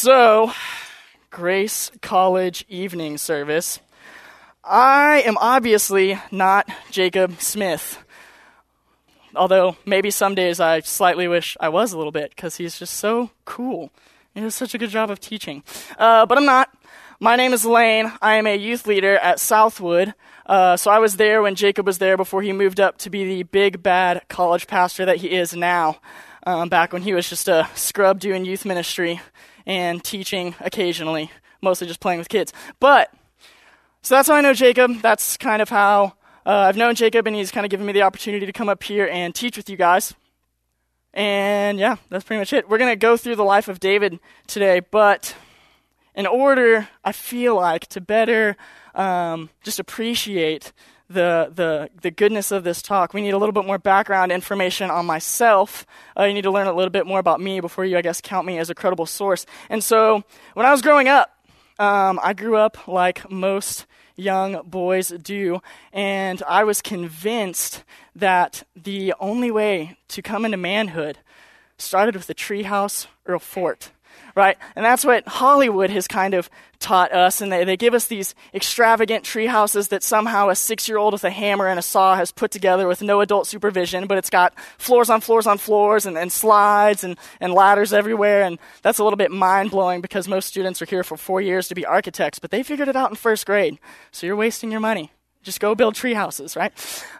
So, Grace College evening service. I am obviously not Jacob Smith. Although maybe some days I slightly wish I was a little bit because he's just so cool. He does such a good job of teaching. Uh, but I'm not. My name is Laine. I am a youth leader at Southwood. Uh, so I was there when Jacob was there before he moved up to be the big bad college pastor that he is now. Um, back when he was just a scrub doing youth ministry and teaching occasionally, mostly just playing with kids. But, so that's how I know Jacob. That's kind of how uh, I've known Jacob, and he's kind of given me the opportunity to come up here and teach with you guys. And yeah, that's pretty much it. We're going to go through the life of David today, but in order, I feel like, to better um, just appreciate the, the, the goodness of this talk, we need a little bit more background information on myself. Uh, you need to learn a little bit more about me before you, I guess, count me as a credible source. And so, when I was growing up, um, I grew up like most young boys do, and I was convinced that the only way to come into manhood started with a treehouse or a fort right? And that's what Hollywood has kind of taught us. And they, they give us these extravagant tree houses that somehow a six year old with a hammer and a saw has put together with no adult supervision, but it's got floors on floors on floors and, and slides and, and ladders everywhere. And that's a little bit mind blowing because most students are here for four years to be architects, but they figured it out in first grade. So you're wasting your money. Just go build tree houses, right?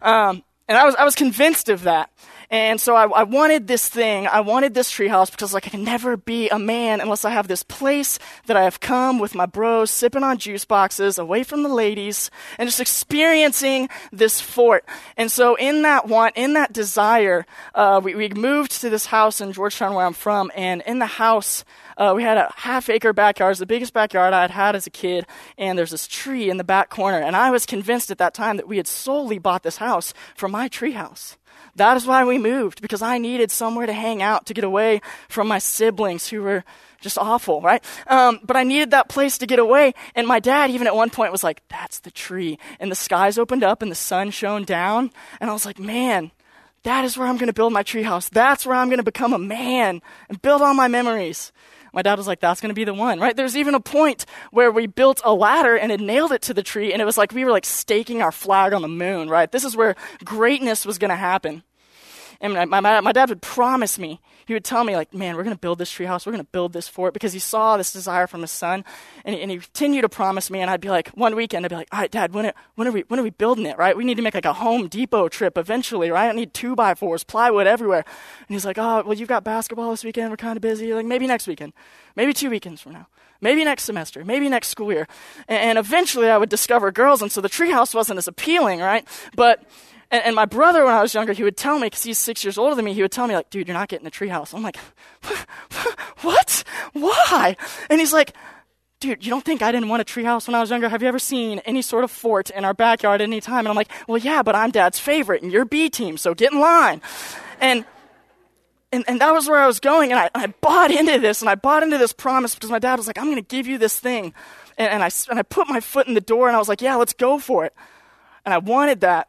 Um, and I was, I was convinced of that. And so I, I, wanted this thing. I wanted this treehouse because like I can never be a man unless I have this place that I have come with my bros, sipping on juice boxes, away from the ladies, and just experiencing this fort. And so in that want, in that desire, uh, we, we moved to this house in Georgetown where I'm from. And in the house, uh, we had a half acre backyard. It's the biggest backyard I had had as a kid. And there's this tree in the back corner. And I was convinced at that time that we had solely bought this house for my treehouse. That is why we moved, because I needed somewhere to hang out, to get away from my siblings who were just awful, right? Um, but I needed that place to get away. And my dad, even at one point, was like, That's the tree. And the skies opened up and the sun shone down. And I was like, Man, that is where I'm going to build my treehouse. That's where I'm going to become a man and build all my memories. My dad was like, that's going to be the one, right? There's even a point where we built a ladder and it nailed it to the tree, and it was like we were like staking our flag on the moon, right? This is where greatness was going to happen. And my, my, my dad would promise me, he would tell me, like, man, we're going to build this treehouse, we're going to build this fort, because he saw this desire from his son. And, and he continued to promise me, and I'd be like, one weekend, I'd be like, all right, dad, when are, when, are we, when are we building it, right? We need to make like a Home Depot trip eventually, right? I need two by fours, plywood everywhere. And he's like, oh, well, you've got basketball this weekend, we're kind of busy. Like, maybe next weekend, maybe two weekends from now maybe next semester, maybe next school year. And, and, eventually I would discover girls, and so the treehouse wasn't as appealing, right? But and, and my brother, when I was younger, he would tell me, because he's six years older than me, he would tell me, like, dude, you're not getting a treehouse. I'm like, what? Why? And he's like, dude, you don't think I didn't want a treehouse when I was younger? Have you ever seen any sort of fort in our backyard at any time? And I'm like, well, yeah, but I'm dad's favorite, and you're B team, so get in line. And and, and that was where I was going, and I, I bought into this, and I bought into this promise because my dad was like, I'm going to give you this thing. And, and, I, and I put my foot in the door, and I was like, yeah, let's go for it. And I wanted that.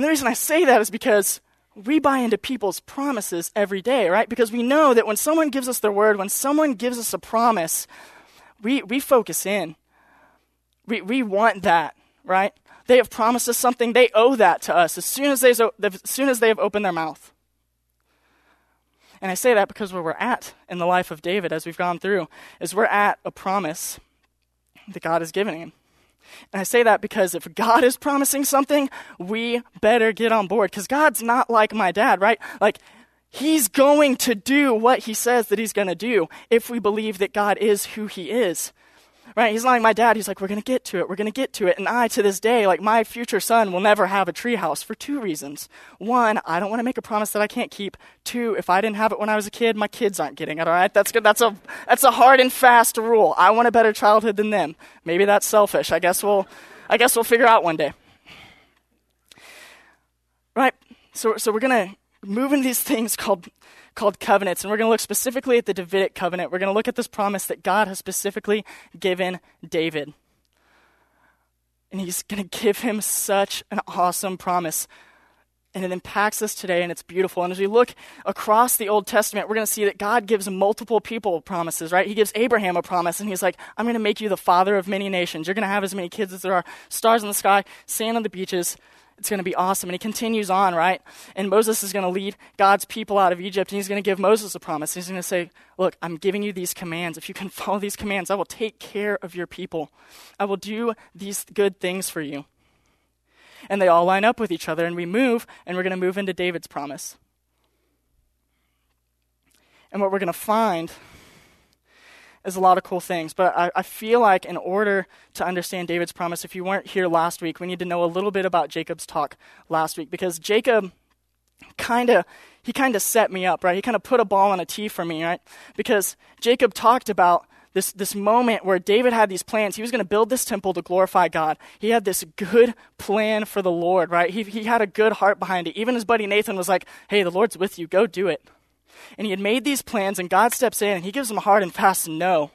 And the reason I say that is because we buy into people's promises every day, right? Because we know that when someone gives us their word, when someone gives us a promise, we, we focus in. We, we want that, right? They have promised us something, they owe that to us as soon as, they, as soon as they have opened their mouth. And I say that because where we're at in the life of David, as we've gone through, is we're at a promise that God has given him. And I say that because if God is promising something, we better get on board. Because God's not like my dad, right? Like, He's going to do what He says that He's going to do if we believe that God is who He is. Right? He's not like my dad. He's like, we're going to get to it. We're going to get to it. And I, to this day, like my future son, will never have a treehouse for two reasons. One, I don't want to make a promise that I can't keep. Two, if I didn't have it when I was a kid, my kids aren't getting it. All right? That's good. That's a, that's a hard and fast rule. I want a better childhood than them. Maybe that's selfish. I guess we'll, I guess we'll figure out one day. Right? So, so we're going to move into these things called called covenants. And we're going to look specifically at the Davidic covenant. We're going to look at this promise that God has specifically given David. And he's going to give him such an awesome promise. and it impacts us today, and it's beautiful. And as we look across the Old Testament, we're going to see that God gives multiple people promises, right? He gives Abraham a promise, and he's like, I'm going to make you the father of many nations. You're going to have as many kids as there are stars in the sky, sand on the beaches. It's going to be awesome. And he continues on, right? And Moses is going to lead God's people out of Egypt, and he's going to give Moses a promise. He's going to say, Look, I'm giving you these commands. If you can follow these commands, I will take care of your people. I will do these good things for you. And they all line up with each other, and we move, and we're going to move into David's promise. And what we're going to find is a lot of cool things. But I, I, feel like in order to understand David's promise, if you weren't here last week, we need to know a little bit about Jacob's talk last week because Jacob kind of he kind of set me up, right? He kind of put a ball on a tee for me, right? Because Jacob talked about this, this moment where David had these plans. He was going to build this temple to glorify God. He had this good plan for the Lord, right? He, he had a good heart behind it. Even his buddy Nathan was like, hey, the Lord's with you. Go do it and he had made these plans, and God steps in and he gives him a hard and fast no.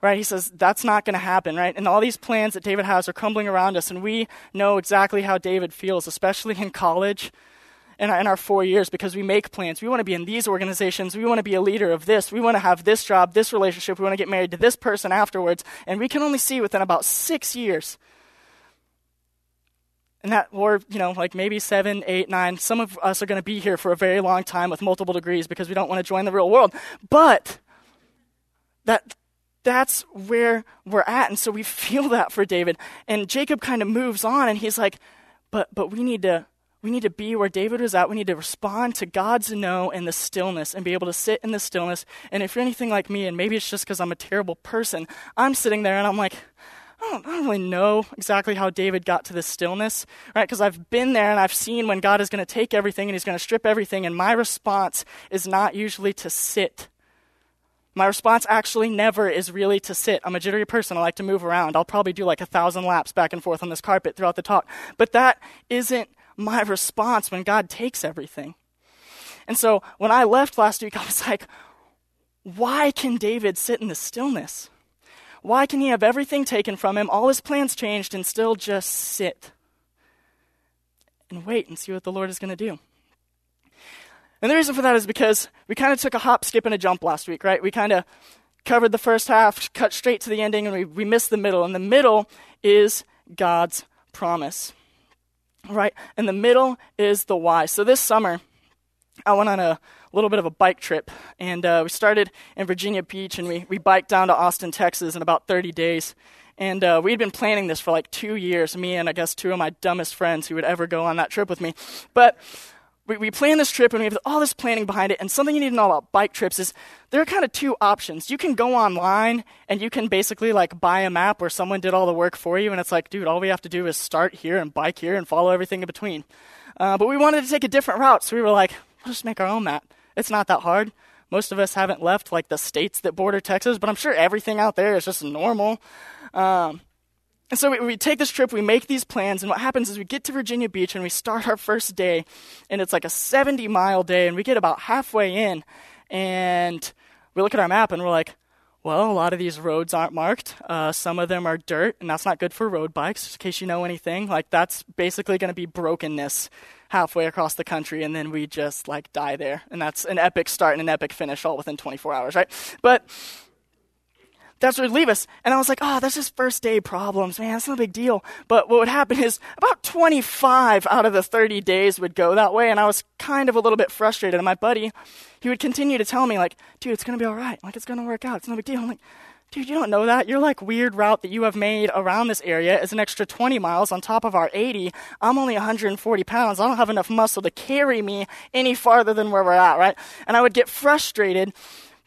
Right? He says, that's not going to happen, right? And all these plans that David has are crumbling around us, and we know exactly how David feels, especially in college our, in our four years, because we make plans. We want to be in these organizations. We want to be a leader of this. We want to have this job, this relationship. We want to get married to this person afterwards. And we can only see within about six years and that, or, you know, like maybe seven, eight, nine, some of us are going to be here for a very long time with multiple degrees because we don't want to join the real world. But that, that's where we're at. And so we feel that for David. And Jacob kind of moves on and he's like, but, but we need to, we need to be where David was at. We need to respond to God's no in the stillness and be able to sit in the stillness. And if you're anything like me, and maybe it's just because I'm a terrible person, I'm sitting there and I'm like, I don't, I don't, really know exactly how David got to this stillness, right? Because I've been there and I've seen when God is going to take everything and he's going to strip everything, and my response is not usually to sit. My response actually never is really to sit. I'm a jittery person. I like to move around. I'll probably do like a thousand laps back and forth on this carpet throughout the talk. But that isn't my response when God takes everything. And so when I left last week, I was like, why can David sit in the stillness? Why can he have everything taken from him, all his plans changed, and still just sit and wait and see what the Lord is going to do? And the reason for that is because we kind of took a hop, skip, and a jump last week, right? We kind of covered the first half, cut straight to the ending, and we, we missed the middle. And the middle is God's promise, right? And the middle is the why. So this summer, I went on a little bit of a bike trip. And uh, we started in Virginia Beach and we, we biked down to Austin, Texas in about 30 days. And uh, we'd been planning this for like two years, me and I guess two of my dumbest friends who would ever go on that trip with me. But we, we planned this trip and we have all this planning behind it. And something you need to know about bike trips is there are kind of two options. You can go online and you can basically like buy a map where someone did all the work for you. And it's like, dude, all we have to do is start here and bike here and follow everything in between. Uh, but we wanted to take a different route. So we were like, we'll just make our own map. It's not that hard. Most of us haven't left like the states that border Texas, but I'm sure everything out there is just normal. Um, and so we, we, take this trip, we make these plans, and what happens is we get to Virginia Beach and we start our first day, and it's like a 70 mile day, and we get about halfway in, and we look at our map and we're like, well, a lot of these roads aren't marked. Uh, some of them are dirt, and that's not good for road bikes, in case you know anything. Like, that's basically going to be brokenness halfway across the country, and then we just like die there. And that's an epic start and an epic finish all within 24 hours, right? But that's where leave us. And I was like, oh, that's just first day problems, man. That's no big deal. But what would happen is about 25 out of the 30 days would go that way. And I was kind of a little bit frustrated. And my buddy, he would continue to tell me, like, dude, it's going to be all right. Like, it's going to work out. It's no big deal. I'm like, dude, you don't know that. Your like weird route that you have made around this area is an extra 20 miles on top of our 80. I'm only 140 pounds. I don't have enough muscle to carry me any farther than where we're at, right? And I would get frustrated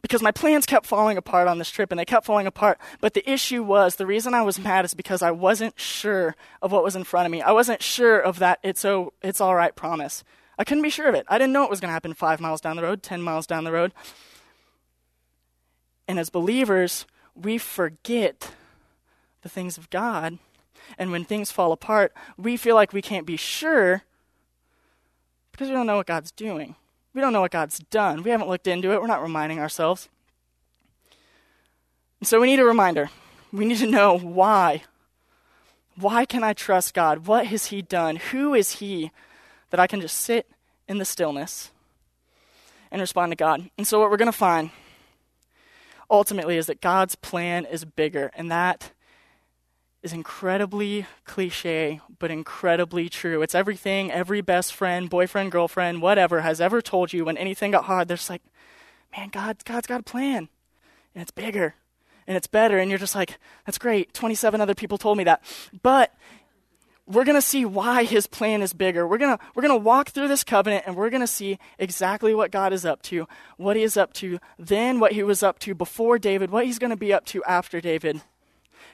because my plans kept falling apart on this trip and they kept falling apart. But the issue was the reason I was mad is because I wasn't sure of what was in front of me. I wasn't sure of that it's oh it's all right promise. I couldn't be sure of it. I didn't know it was going to happen 5 miles down the road, 10 miles down the road. And as believers, we forget the things of God. And when things fall apart, we feel like we can't be sure because we don't know what God's doing. We don't know what God's done. We haven't looked into it. We're not reminding ourselves. And so we need a reminder. We need to know why. Why can I trust God? What has He done? Who is He that I can just sit in the stillness and respond to God. And so, what we're going to find ultimately is that God's plan is bigger, and that is incredibly cliche, but incredibly true. It's everything every best friend, boyfriend, girlfriend, whatever has ever told you when anything got hard. They're just like, man, God, God's got a plan, and it's bigger, and it's better. And you're just like, that's great. 27 other people told me that. But we're going to see why his plan is bigger. We're going to we're going to walk through this covenant and we're going to see exactly what God is up to, what he is up to then, what he was up to before David, what he's going to be up to after David.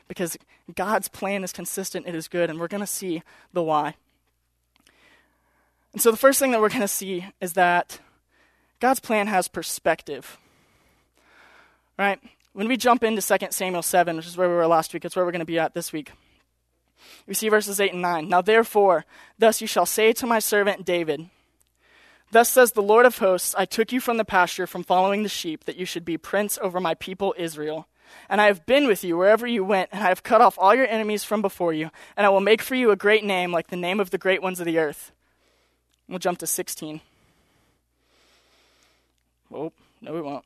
Because God's plan is consistent, it is good, and we're going to see the why. And so the first thing that we're going to see is that God's plan has perspective. Right? When we jump into 2 Samuel 7, which is where we were last week, it's where we're going to be at this week. We see verses 8 and 9. Now therefore, thus you shall say to my servant David, Thus says the Lord of hosts, I took you from the pasture, from following the sheep, that you should be prince over my people Israel. And I have been with you wherever you went, and I have cut off all your enemies from before you, and I will make for you a great name, like the name of the great ones of the earth. We'll jump to 16. Oh, no, we won't.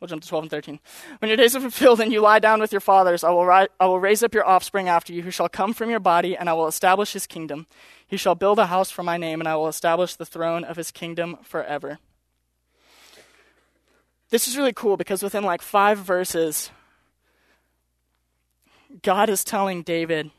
We'll jump to 12 and 13. When your days are fulfilled and you lie down with your fathers, I will, ri- I will raise up your offspring after you, who shall come from your body, and I will establish his kingdom. He shall build a house for my name, and I will establish the throne of his kingdom forever. This is really cool because within like five verses, God is telling David,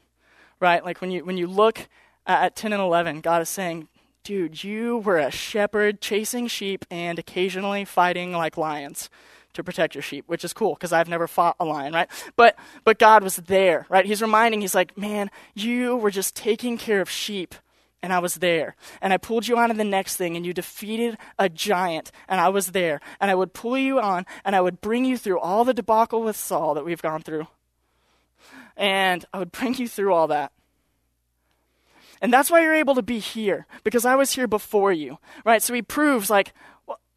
right? Like when you when you look at 10 and 11, God is saying, dude, you were a shepherd chasing sheep and occasionally fighting like lions to protect your sheep, which is cool because I've never fought a lion, right? But but God was there, right? He's reminding, he's like, man, you were just taking care of sheep and I was there. And I pulled you on to the next thing, and you defeated a giant, and I was there. And I would pull you on, and I would bring you through all the debacle with Saul that we've gone through. And I would bring you through all that. And that's why you're able to be here, because I was here before you, right? So he proves, like,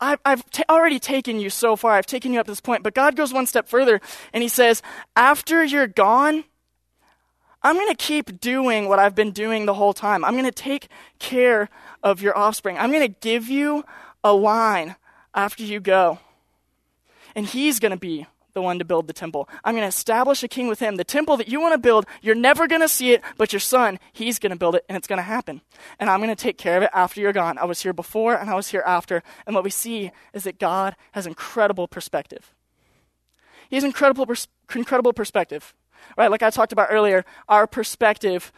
I've, I've t- already taken you so far. I've taken you up to this point. But God goes one step further and He says, After you're gone, I'm going to keep doing what I've been doing the whole time. I'm going to take care of your offspring. I'm going to give you a line after you go. And He's going to be the one to build the temple. I'm going to establish a king with him. The temple that you want to build, you're never going to see it, but your son, he's going to build it, and it's going to happen. And I'm going to take care of it after you're gone. I was here before, and I was here after. And what we see is that God has incredible perspective. He has incredible, incredible perspective. Right? Like I talked about earlier, our perspective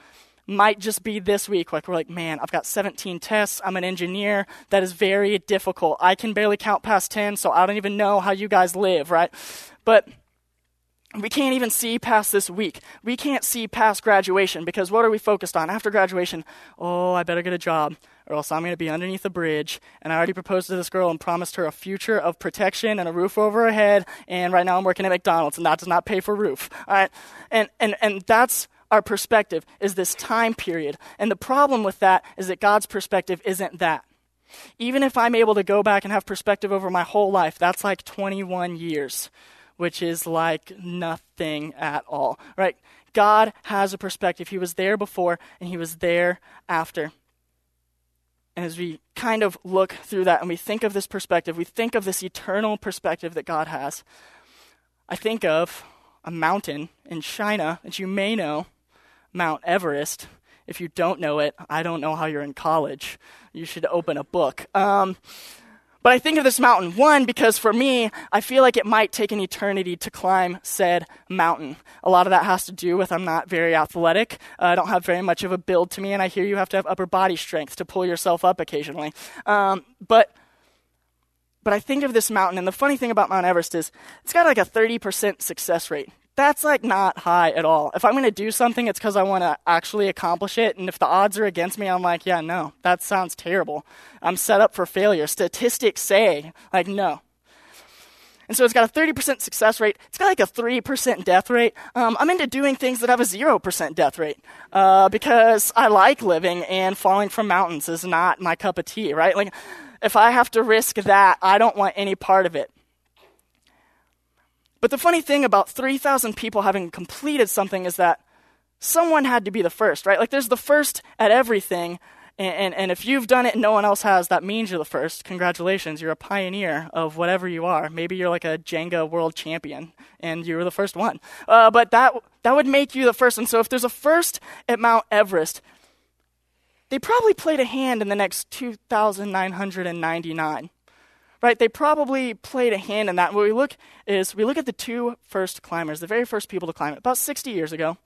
might just be this week. Like, we're like, man, I've got 17 tests. I'm an engineer. That is very difficult. I can barely count past 10, so I don't even know how you guys live, right? But we can't even see past this week. We can't see past graduation because what are we focused on? After graduation, oh, I better get a job or else I'm going to be underneath a bridge. And I already proposed to this girl and promised her a future of protection and a roof over her head. And right now I'm working at McDonald's and that does not pay for roof. All right. And, and, and that's our perspective is this time period. And the problem with that is that God's perspective isn't that. Even if I'm able to go back and have perspective over my whole life, that's like 21 years which is like nothing at all, right? God has a perspective. He was there before and he was there after. And as we kind of look through that and we think of this perspective, we think of this eternal perspective that God has. I think of a mountain in China that you may know, Mount Everest. If you don't know it, I don't know how you're in college. You should open a book. Um, but I think of this mountain, one, because for me, I feel like it might take an eternity to climb said mountain. A lot of that has to do with I'm not very athletic. Uh, I don't have very much of a build to me, and I hear you have to have upper body strength to pull yourself up occasionally. Um, but but I think of this mountain, and the funny thing about Mount Everest is it's got like a 30% success rate that's like not high at all. If I'm going to do something, it's because I want to actually accomplish it. And if the odds are against me, I'm like, yeah, no, that sounds terrible. I'm set up for failure. Statistics say, like, no. And so it's got a 30% success rate. It's got like a 3% death rate. Um, I'm into doing things that have a 0% death rate uh, because I like living and falling from mountains is not my cup of tea, right? Like, if I have to risk that, I don't want any part of it. But the funny thing about 3,000 people having completed something is that someone had to be the first, right? Like there's the first at everything, And, and, and, if you've done it and no one else has, that means you're the first. Congratulations, you're a pioneer of whatever you are. Maybe you're like a Jenga world champion and you were the first one. Uh, but that, that would make you the first. And so if there's a first at Mount Everest, they probably played a hand in the next 2,999. Right? They probably played a hand in that. What we look is we look at the two first climbers, the very first people to climb it, about 60 years ago.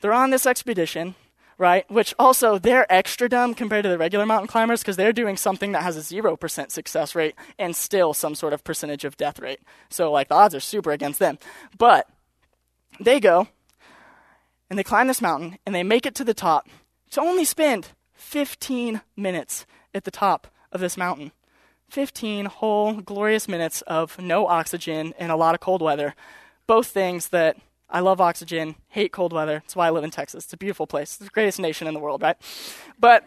They're on this expedition right? Which also, they're extra dumb compared to the regular mountain climbers because they're doing something that has a 0% success rate and still some sort of percentage of death rate. So, like, the odds are super against them. But they go and they climb this mountain and they make it to the top to only spend 15 minutes at the top of this mountain. 15 whole glorious minutes of no oxygen and a lot of cold weather. Both things that I love oxygen, hate cold weather. That's why I live in Texas. It's a beautiful place. It's the greatest nation in the world, right? But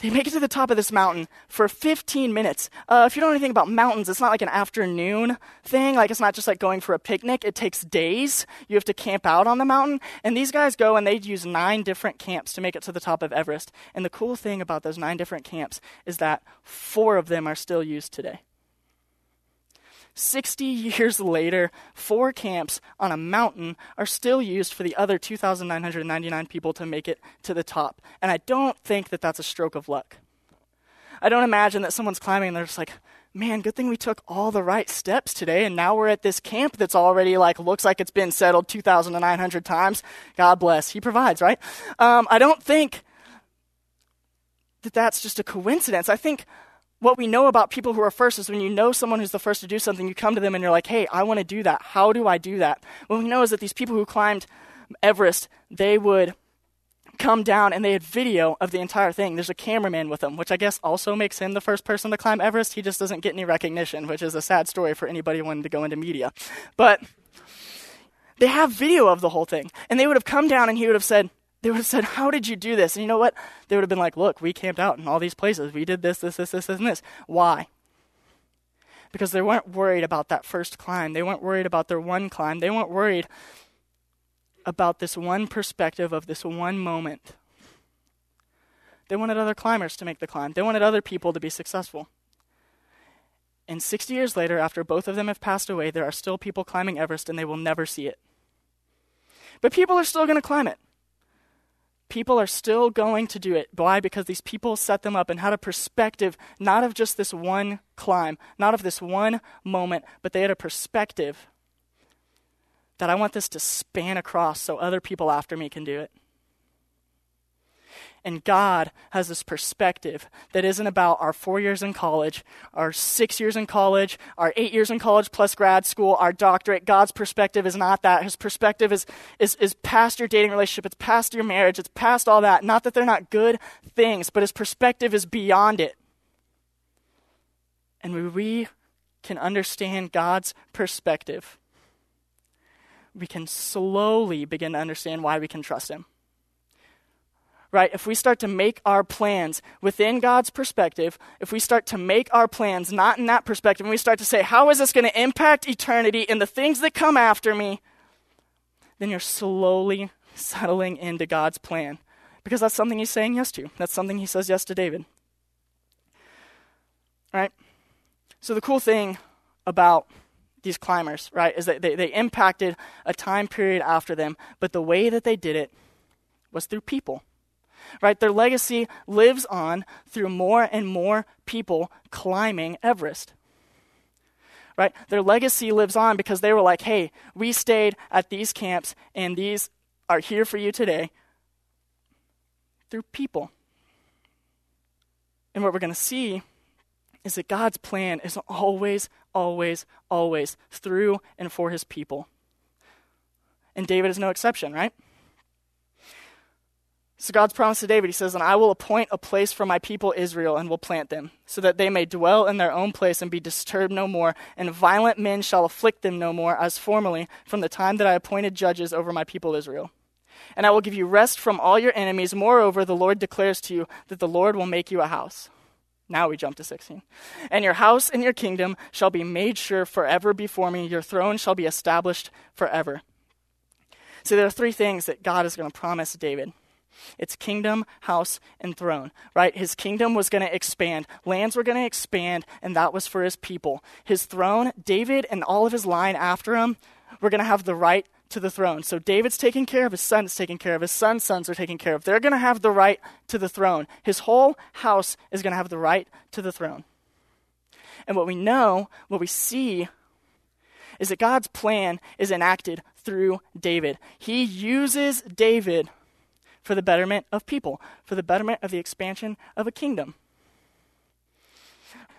they make it to the top of this mountain for 15 minutes. Uh, if you don't know anything about mountains, it's not like an afternoon thing. Like, it's not just like going for a picnic. It takes days. You have to camp out on the mountain. And these guys go and they use nine different camps to make it to the top of Everest. And the cool thing about those nine different camps is that four of them are still used today. 60 years later, four camps on a mountain are still used for the other 2,999 people to make it to the top. And I don't think that that's a stroke of luck. I don't imagine that someone's climbing and they're just like, man, good thing we took all the right steps today, and now we're at this camp that's already like looks like it's been settled 2,900 times. God bless, He provides, right? Um, I don't think that that's just a coincidence. I think what we know about people who are first is when you know someone who's the first to do something, you come to them and you're like, hey, I want to do that. How do I do that? What we know is that these people who climbed Everest, they would come down and they had video of the entire thing. There's a cameraman with them, which I guess also makes him the first person to climb Everest. He just doesn't get any recognition, which is a sad story for anybody wanting to go into media. But they have video of the whole thing. And they would have come down and he would have said, they would have said, How did you do this? And you know what? They would have been like, Look, we camped out in all these places. We did this, this, this, this, and this. Why? Because they weren't worried about that first climb. They weren't worried about their one climb. They weren't worried about this one perspective of this one moment. They wanted other climbers to make the climb, they wanted other people to be successful. And 60 years later, after both of them have passed away, there are still people climbing Everest and they will never see it. But people are still going to climb it people are still going to do it. Why? Because these people set them up and had a perspective not of just this one climb, not of this one moment, but they had a perspective that I want this to span across so other people after me can do it. And God has this perspective that isn't about our four years in college, our six years in college, our eight years in college plus grad school, our doctorate. God's perspective is not that. His perspective is, is, is past your dating relationship, it's past your marriage, it's past all that. Not that they're not good things, but his perspective is beyond it. And when we can understand God's perspective, we can slowly begin to understand why we can trust him right? If we start to make our plans within God's perspective, if we start to make our plans not in that perspective, and we start to say, how is this going to impact eternity and the things that come after me? Then you're slowly settling into God's plan because that's something he's saying yes to. That's something he says yes to David. Right? So the cool thing about these climbers, right, is that they, they impacted a time period after them, but the way that they did it was through people right? Their legacy lives on through more and more people climbing Everest. Right? Their legacy lives on because they were like, hey, we stayed at these camps and these are here for you today through people. And what we're going to see is that God's plan is always, always, always through and for his people. And David is no exception, right? So God's promise to David, he says, And I will appoint a place for my people Israel and will plant them, so that they may dwell in their own place and be disturbed no more, and violent men shall afflict them no more, as formerly, from the time that I appointed judges over my people Israel. And I will give you rest from all your enemies. Moreover, the Lord declares to you that the Lord will make you a house. Now we jump to 16. And your house and your kingdom shall be made sure forever before me. Your throne shall be established forever. So there are three things that God is going to promise David. It's kingdom, house, and throne, right? His kingdom was going to expand. Lands were going to expand, and that was for his people. His throne, David and all of his line after him, were going to have the right to the throne. So David's taking care of, his son's taking care of, his son's sons are taking care of. They're going to have the right to the throne. His whole house is going to have the right to the throne. And what we know, what we see, is that God's plan is enacted through David. He uses David for the betterment of people, for the betterment of the expansion of a kingdom.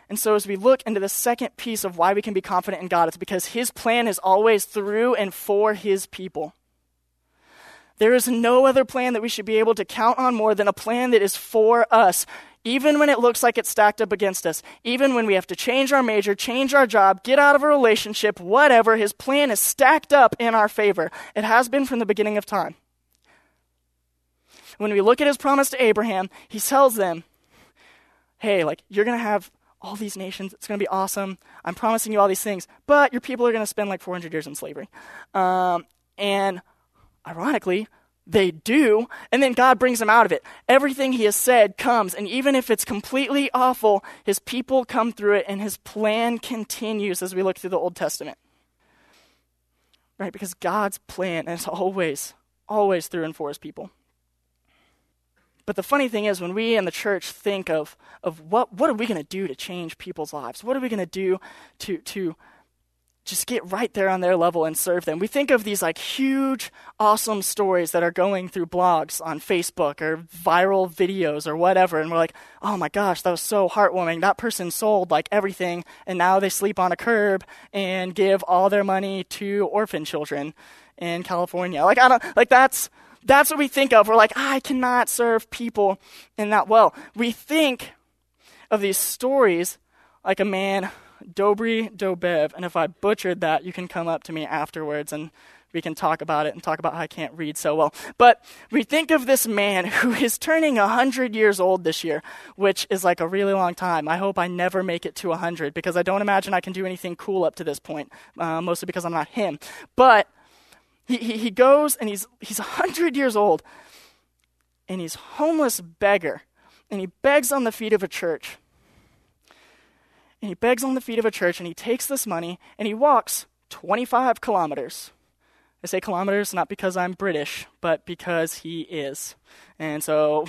And so, as we look into the second piece of why we can be confident in God, it's because His plan is always through and for His people. There is no other plan that we should be able to count on more than a plan that is for us, even when it looks like it's stacked up against us, even when we have to change our major, change our job, get out of a relationship, whatever, His plan is stacked up in our favor. It has been from the beginning of time. When we look at His promise to Abraham, He tells them, hey, like, you're going to have all these nations. It's going to be awesome. I'm promising you all these things, but your people are going to spend like 400 years in slavery. Um, and ironically, they do, and then God brings them out of it. Everything He has said comes, and even if it's completely awful, His people come through it, and His plan continues as we look through the Old Testament. Right? Because God's plan is always, always through and for His people. But the funny thing is, when we in the church think of, of what, what are we going to do to change people's lives? What are we going to do to, to just get right there on their level and serve them? We think of these like huge, awesome stories that are going through blogs on Facebook or viral videos or whatever. And we're like, oh my gosh, that was so heartwarming. That person sold like everything and now they sleep on a curb and give all their money to orphan children in California. Like, I don't, like that's, that's what we think of. We're like, I cannot serve people in that well. We think of these stories like a man, Dobry Dobev, and if I butchered that, you can come up to me afterwards and we can talk about it and talk about how I can't read so well. But we think of this man who is turning 100 years old this year, which is like a really long time. I hope I never make it to 100 because I don't imagine I can do anything cool up to this point, uh, mostly because I'm not him. But he, he, he goes and he's, he's 100 years old and he's homeless beggar and he begs on the feet of a church. And he begs on the feet of a church and he takes this money and he walks 25 kilometers. I say kilometers not because I'm British, but because he is. And so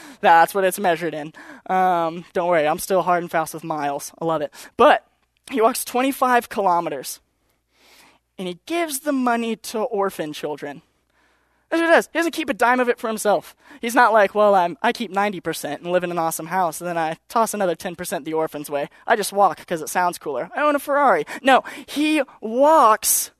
that's what it's measured in. Um, don't worry, I'm still hard and fast with miles. I love it. But he walks 25 kilometers and he gives the money to orphan children. That's what he does. He doesn't keep a dime of it for himself. He's not like, well, I'm, I keep 90% and live in an awesome house, and then I toss another 10% the orphan's way. I just walk because it sounds cooler. I own a Ferrari. No, he walks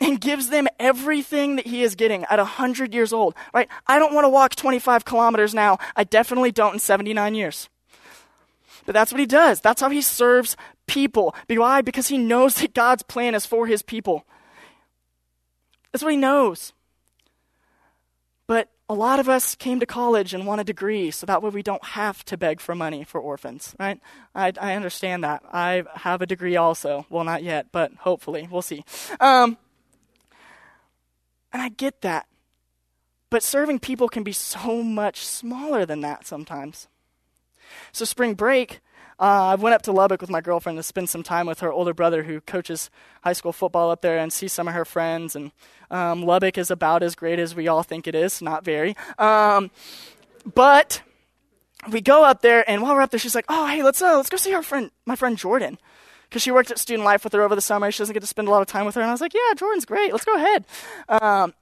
and gives them everything that he is getting at 100 years old, right? I don't want to walk 25 kilometers now. I definitely don't in 79 years. But that's what he does. That's how he serves people. Why? Because he knows that God's plan is for his people. That's what he knows. But a lot of us came to college and want a degree, so that way we don't have to beg for money for orphans, right? I, I understand that. I have a degree also. Well, not yet, but hopefully. We'll see. Um, and I get that. But serving people can be so much smaller than that sometimes. So, spring break, uh, I went up to Lubbock with my girlfriend to spend some time with her older brother who coaches high school football up there and see some of her friends. And um, Lubbock is about as great as we all think it is, not very. Um, but we go up there, and while we're up there, she's like, "Oh, hey, let's uh, let's go see our friend, my friend Jordan." Because she worked at Student Life with her over the summer, she doesn't get to spend a lot of time with her. And I was like, "Yeah, Jordan's great. Let's go ahead." Um,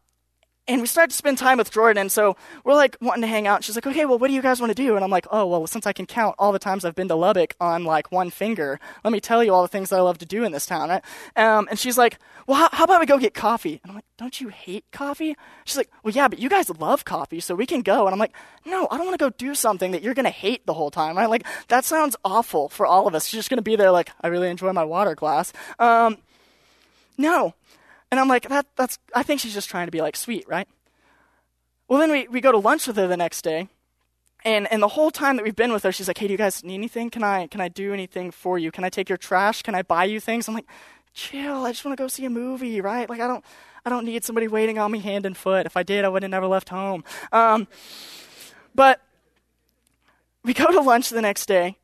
and we started to spend time with Jordan. And so we're like wanting to hang out. She's like, okay, well, what do you guys want to do? And I'm like, oh, well, since I can count all the times I've been to Lubbock on like one finger, let me tell you all the things that I love to do in this town. Right? Um, and she's like, well, how, how, about we go get coffee? And I'm like, don't you hate coffee? She's like, well, yeah, but you guys love coffee, so we can go. And I'm like, no, I don't want to go do something that you're going to hate the whole time. Right? Like, that sounds awful for all of us. She's just going to be there like, I really enjoy my water glass. Um, no. And I'm like, that, that's, I think she's just trying to be like sweet, right? Well, then we, we go to lunch with her the next day. And, and the whole time that we've been with her, she's like, hey, do you guys need anything? Can I, can I do anything for you? Can I take your trash? Can I buy you things? I'm like, chill. I just want to go see a movie, right? Like I don't, I don't need somebody waiting on me hand and foot. If I did, I would have never left home. Um, but we go to lunch the next day,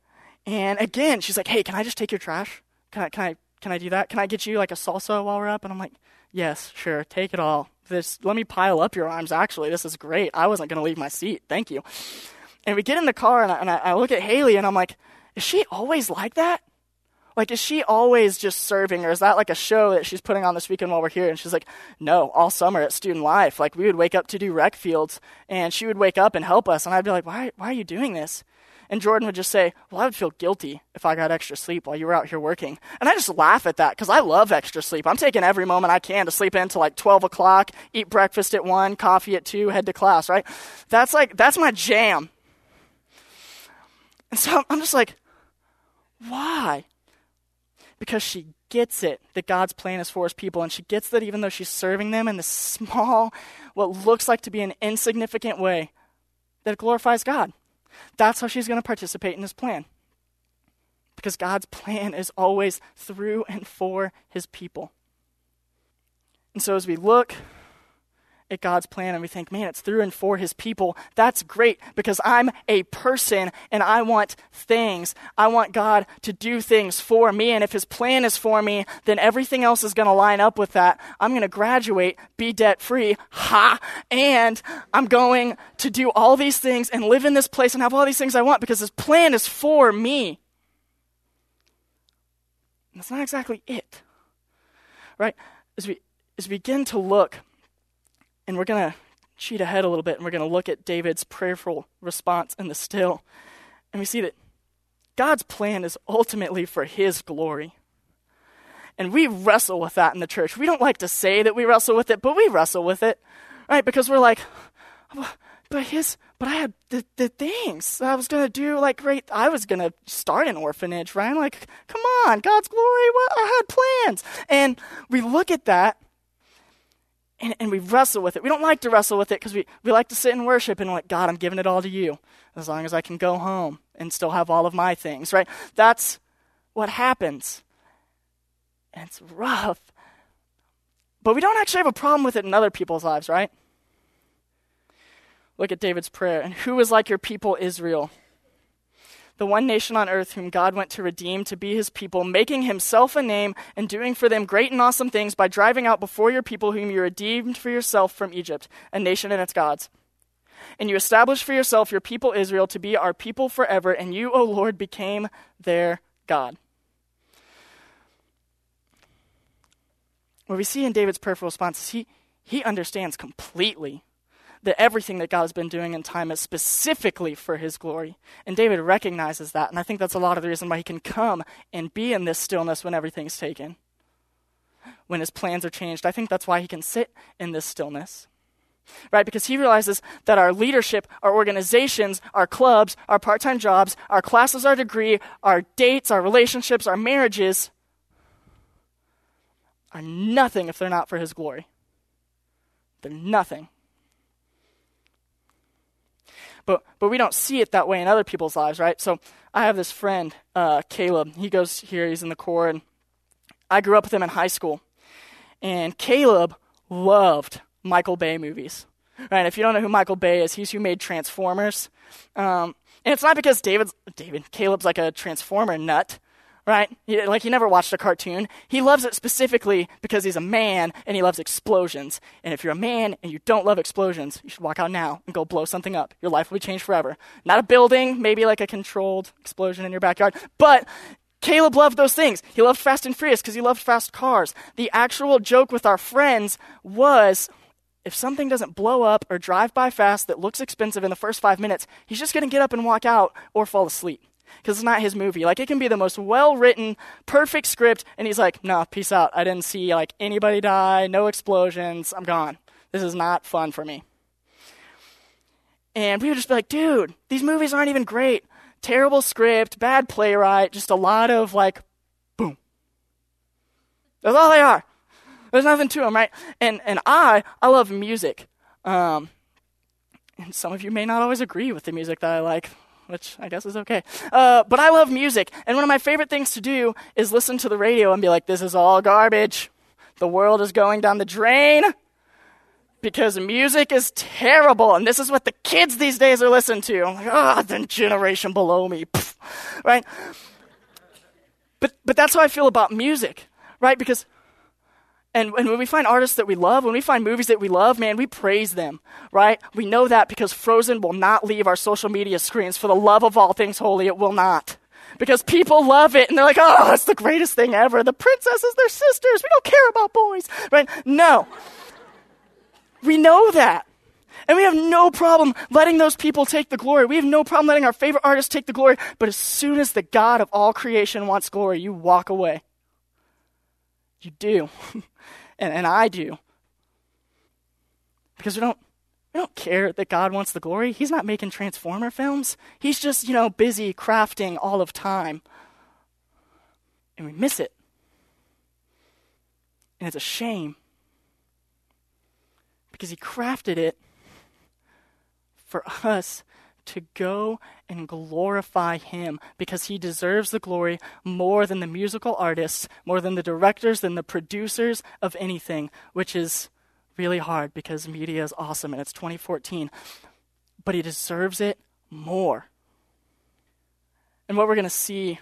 and again, she's like, "Hey, can I just take your trash? Can I, can I, can I do that? Can I get you like a salsa while we're up?" And I'm like, "Yes, sure, take it all. This, let me pile up your arms. Actually, this is great. I wasn't gonna leave my seat. Thank you." And we get in the car, and I, and I look at Haley, and I'm like, "Is she always like that?" Like, is she always just serving, or is that like a show that she's putting on this weekend while we're here? And she's like, no, all summer at Student Life. Like, we would wake up to do rec fields, and she would wake up and help us. And I'd be like, why, why are you doing this? And Jordan would just say, well, I would feel guilty if I got extra sleep while you were out here working. And I just laugh at that because I love extra sleep. I'm taking every moment I can to sleep in till like 12 o'clock, eat breakfast at 1, coffee at 2, head to class, right? That's like, that's my jam. And so I'm just like, why? because she gets it that God's plan is for his people, and she gets that even though she's serving them in this small, what looks like to be an insignificant way, that glorifies God. That's how she's going to participate in his plan. Because God's plan is always through and for his people. And so as we look at God's plan and we think, man, it's through and for his people, that's great because I'm a person and I want things. I want God to do things for me. And if his plan is for me, then everything else is going to line up with that. I'm going to graduate, be debt free, ha, and I'm going to do all these things and live in this place and have all these things I want because his plan is for me. And that's not exactly it. Right? As we, as we begin to look and we're going to cheat ahead a little bit and we're going to look at David's prayerful response in the still. And we see that God's plan is ultimately for his glory. And we wrestle with that in the church. We don't like to say that we wrestle with it, but we wrestle with it, right? Because we're like, oh, but his, but I had the, the things I was gonna do. Like, great, I was gonna start an orphanage, right? Like, come on, God's glory. What I had plans, and we look at that, and, and we wrestle with it. We don't like to wrestle with it because we, we like to sit and worship and like, God, I'm giving it all to you as long as I can go home and still have all of my things, right? That's what happens. And it's rough. But we don't actually have a problem with it in other people's lives, right? Look at David's prayer. And who is like your people, Israel? The one nation on earth whom God went to redeem to be his people, making himself a name and doing for them great and awesome things by driving out before your people whom you redeemed for yourself from Egypt, a nation and its gods. And you established for yourself your people Israel to be our people forever, and you, O Lord, became their God. What we see in David's prayerful response is he, he understands completely that everything that God has been doing in time is specifically for his glory. And David recognizes that. And I think that's a lot of the reason why he can come and be in this stillness when everything's taken, when his plans are changed. I think that's why he can sit in this stillness. Right? Because he realizes that our leadership, our organizations, our clubs, our part time jobs, our classes, our degree, our dates, our relationships, our marriages are nothing if they're not for his glory. They're nothing. But but we don't see it that way in other people's lives, right? So I have this friend, uh, Caleb. He goes here. He's in the Corps, and I grew up with him in high school. And Caleb loved Michael Bay movies. Right? If you don't know who Michael Bay is, he's who made Transformers. Um, and it's not because David's David Caleb's like a Transformer nut right? He, like he never watched a cartoon. He loves it specifically because he's a man and he loves explosions. And if you're a man and you don't love explosions, you should walk out now and go blow something up. Your life will be changed forever. Not a building, maybe like a controlled explosion in your backyard, but Caleb loved those things. He loved Fast and Furious because he loved fast cars. The actual joke with our friends was if something doesn't blow up or drive by fast that looks expensive in the first five minutes, he's just going to get up and walk out or fall asleep because it's not his movie. Like it can be the most well written, perfect script, and he's like, "No, peace out. I didn't see like anybody die, no explosions. I'm gone. This is not fun for me." And we would just be like, "Dude, these movies aren't even great. Terrible script, bad playwright, just a lot of like, boom. That's all they are. There's nothing to them, right? And and I I love music." Um, and some of you may not always agree with the music that I like which I guess is okay. Uh, but I love music, and one of my favorite things to do is listen to the radio and be like, this is all garbage. The world is going down the drain because music is terrible, and this is what the kids these days are listening to. I'm like, ah, oh, the generation below me, Pfft. right? But but that's how I feel about music, right? Because and, and when we find artists that we love, when we find movies that we love, man, we praise them, right? We know that because Frozen will not leave our social media screens. For the love of all things holy, it will not. Because people love it and they're like, oh, it's the greatest thing ever. The princesses, they're sisters. We don't care about boys, right? No. We know that. And we have no problem letting those people take the glory. We have no problem letting our favorite artists take the glory. But as soon as the God of all creation wants glory, you walk away. You do. and, and I do. Because we don't we don't care that God wants the glory. He's not making Transformer films. He's just, you know, busy crafting all of time. And we miss it. And it's a shame because he crafted it for us to go and glorify him because he deserves the glory more than the musical artists, more than the directors, than the producers of anything, which is really hard because media is awesome and it's 2014. But he deserves it more. And what we're going to see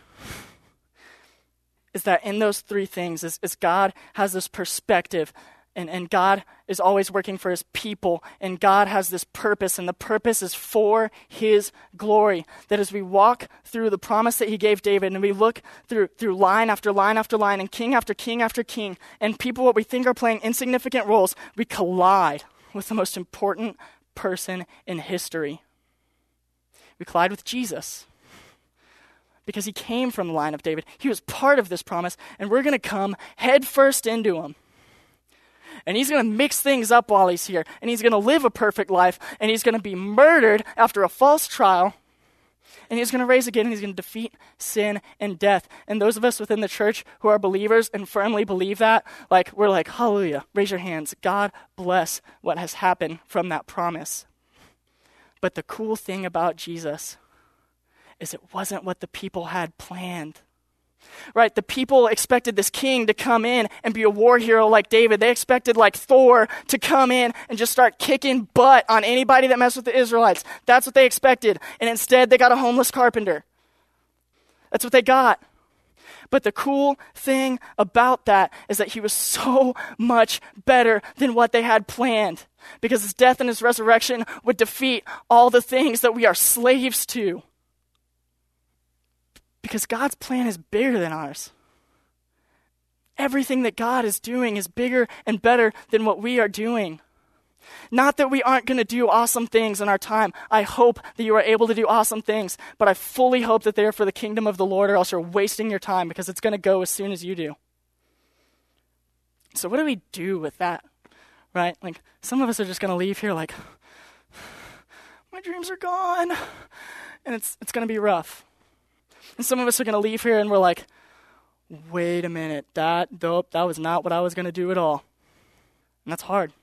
is that in those three things is, is God has this perspective and, and God is always working for his people, and God has this purpose, and the purpose is for his glory. That as we walk through the promise that he gave David, and we look through, through line after line after line, and king after king after king, and people what we think are playing insignificant roles, we collide with the most important person in history. We collide with Jesus because he came from the line of David. He was part of this promise, and we're going to come headfirst into him and he's going to mix things up while he's here, and he's going to live a perfect life, and he's going to be murdered after a false trial, and he's going to raise again, and he's going to defeat sin and death. And those of us within the church who are believers and firmly believe that, like, we're like, hallelujah, raise your hands. God bless what has happened from that promise. But the cool thing about Jesus is it wasn't what the people had planned. Right? The people expected this king to come in and be a war hero like David. They expected like Thor to come in and just start kicking butt on anybody that messed with the Israelites. That's what they expected. And instead, they got a homeless carpenter. That's what they got. But the cool thing about that is that he was so much better than what they had planned. Because his death and his resurrection would defeat all the things that we are slaves to. Because God's plan is bigger than ours. Everything that God is doing is bigger and better than what we are doing. Not that we aren't going to do awesome things in our time. I hope that you are able to do awesome things, but I fully hope that they are for the kingdom of the Lord, or else you're wasting your time because it's going to go as soon as you do. So, what do we do with that? Right? Like, some of us are just going to leave here like, my dreams are gone, and it's, it's going to be rough. And some of us are going to leave here and we're like, wait a minute, that dope, that was not what I was going to do at all. And that's hard.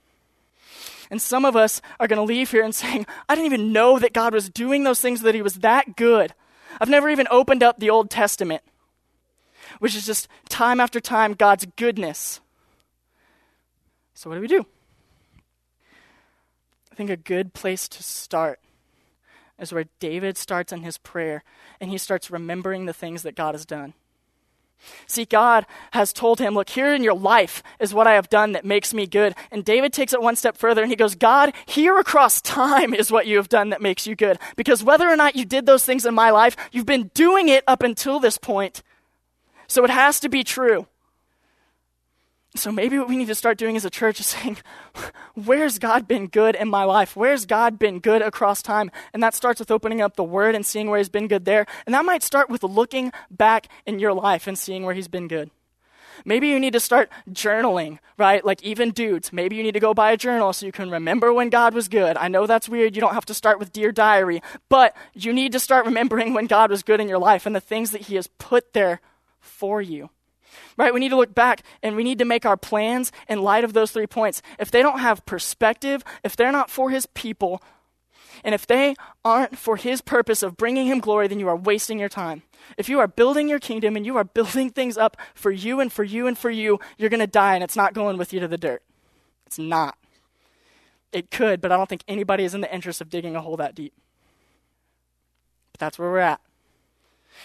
And some of us are going to leave here and saying, I didn't even know that God was doing those things, that He was that good. I've never even opened up the Old Testament, which is just time after time God's goodness. So, what do we do? I think a good place to start is where David starts in his prayer and he starts remembering the things that God has done. See, God has told him, Look, here in your life is what I have done that makes me good. And David takes it one step further and he goes, God, here across time is what you have done that makes you good. Because whether or not you did those things in my life, you've been doing it up until this point. So it has to be true. So maybe what we need to start doing as a church is saying, where's God been good in my life? Where's God been good across time? And that starts with opening up the Word and seeing where He's been good there. And that might start with looking back in your life and seeing where He's been good. Maybe you need to start journaling, right? Like even dudes, maybe you need to go buy a journal so you can remember when God was good. I know that's weird. You don't have to start with Dear Diary, but you need to start remembering when God was good in your life and the things that He has put there for you right? We need to look back and we need to make our plans in light of those three points. If they don't have perspective, if they're not for his people, And if they aren't for His purpose of bringing Him glory, then you are wasting your time. If you are building your kingdom and you are building things up for you and for you and for you, you're going to die and it's not going with you to the dirt. It's not. It could, but I don't think anybody is in the interest of digging a hole that deep. But that's where we're at.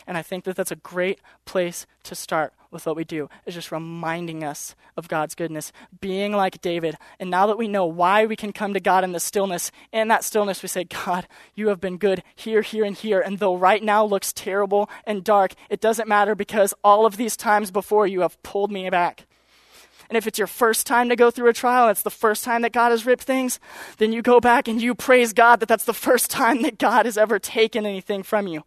And I think that that's a great place to start with what we do, is just reminding us of God's goodness, being like David. And now that we know why we can come to God in the stillness, in that stillness we say, God, you have been good here, here, and here. And though right now looks terrible and dark, it doesn't matter because all of these times before you have pulled me back. And if it's your first time to go through a trial, it's the first time that God has ripped things, then you go back and you praise God that that's the first time that God has ever taken anything from you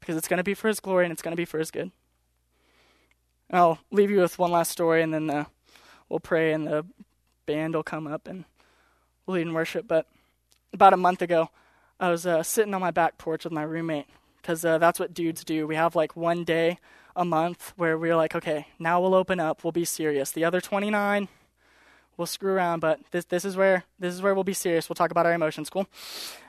because it's going to be for His glory and it's going to be for His good. And I'll leave you with one last story, and then the, we'll pray, and the band will come up and we'll lead in worship. But about a month ago, I was uh, sitting on my back porch with my roommate because uh, that's what dudes do. We have like one day a month where we're like, okay, now we'll open up, we'll be serious. The other 29, we'll screw around, but this this is where this is where we'll be serious. We'll talk about our emotions. Cool.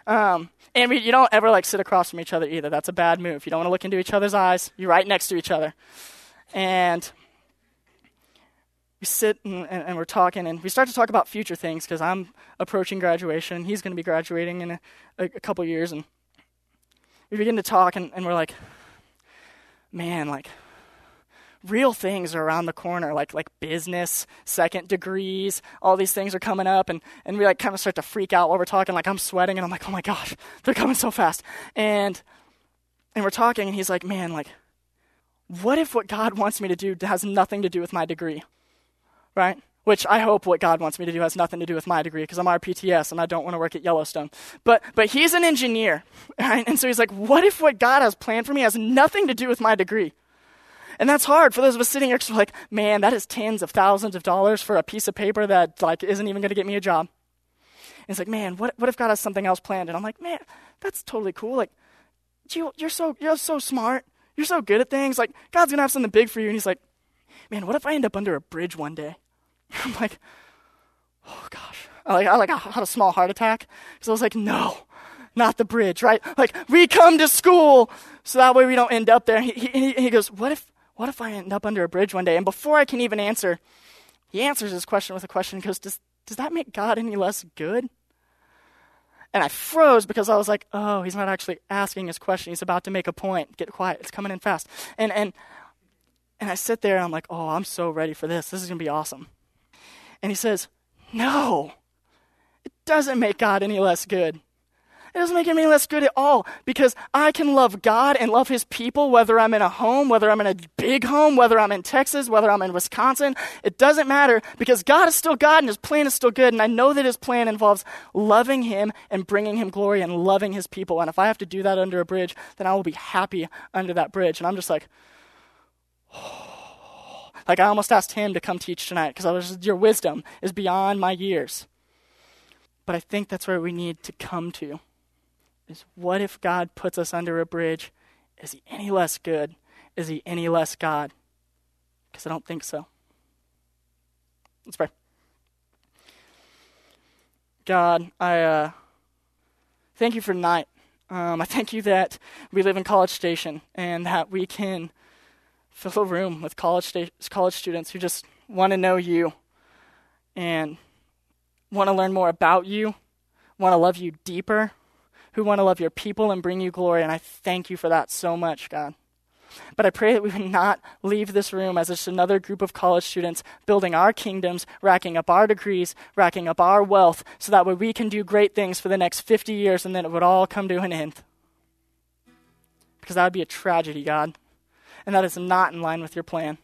Um, and we, you don't ever like sit across from each other either. That's a bad move. You don't want to look into each other's eyes. You're right next to each other, and we sit and, and, and we're talking, and we start to talk about future things because I'm approaching graduation. and He's going to be graduating in a, a, a couple years, and we begin to talk, and, and we're like, man, like real things are around the corner, like like business, second degrees, all these things are coming up, and and we like kind of start to freak out while we're talking. Like I'm sweating, and I'm like, oh my gosh, they're coming so fast, and and we're talking, and he's like, man, like, what if what God wants me to do has nothing to do with my degree, right? Which I hope what God wants me to do has nothing to do with my degree because I'm RPTS and I don't want to work at Yellowstone. But but he's an engineer, right? And so he's like, what if what God has planned for me has nothing to do with my degree? And that's hard for those of us sitting here like, man, that is tens of thousands of dollars for a piece of paper that like isn't even going to get me a job. And it's like, man, what, what if God has something else planned? And I'm like, man, that's totally cool. Like, you, you're so you're so smart. You're so good at things. Like, God's gonna have something big for you. And he's like, man, what if I end up under a bridge one day? I'm like, oh gosh. I like I like I had a small heart attack because I was like, no, not the bridge, right? Like we come to school so that way we don't end up there. He, he, he goes, what if what if I end up under a bridge one day? And before I can even answer, he answers his question with a question and goes, Does, does that make God any less good? And I froze because I was like, oh, he's not actually asking his question. He's about to make a point. Get quiet. It's coming in fast. And, and, and I sit there and I'm like, oh, I'm so ready for this. This is going to be awesome. And he says, no, it doesn't make God any less good. It doesn't make it any less good at all because I can love God and love His people whether I'm in a home, whether I'm in a big home, whether I'm in Texas, whether I'm in Wisconsin. It doesn't matter because God is still God and His plan is still good. And I know that His plan involves loving Him and bringing Him glory and loving His people. And if I have to do that under a bridge, then I will be happy under that bridge. And I'm just like. Like I almost asked him to come teach tonight because I was your wisdom is beyond my years. But I think that's where we need to come to is what if God puts us under a bridge? Is he any less good? Is he any less God? Because I don't think so. Let's pray. God, I uh, thank you for tonight. Um, I thank you that we live in College Station and that we can fill a room with college sta- college students who just want to know you and want to learn more about you, want to love you deeper, who want to love your people and bring you glory. And I thank you for that so much, God. But I pray that we would not leave this room as just another group of college students building our kingdoms, racking up our degrees, racking up our wealth, so that way we can do great things for the next 50 years and then it would all come to an end. Because that would be a tragedy, God. And that is not in line with your plan.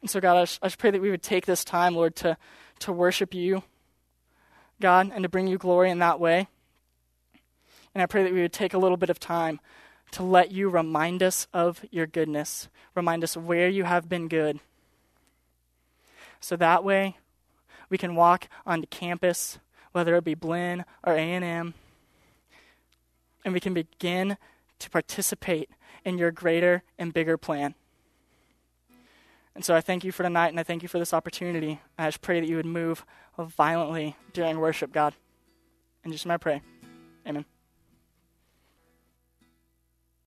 And so, God, I just, pray that we would take this time, Lord, to, to worship you God, and to bring you glory in that way. And I pray that we would take a little bit of time to let you remind us of your goodness, remind us where you have been good. So that way we can walk onto campus, whether it be Blinn or A&M, and we can begin to participate in your greater and bigger plan. And so I thank you for tonight, and I thank you for this opportunity. I just pray that you would move violently during worship, God. And just my prayer. Amen.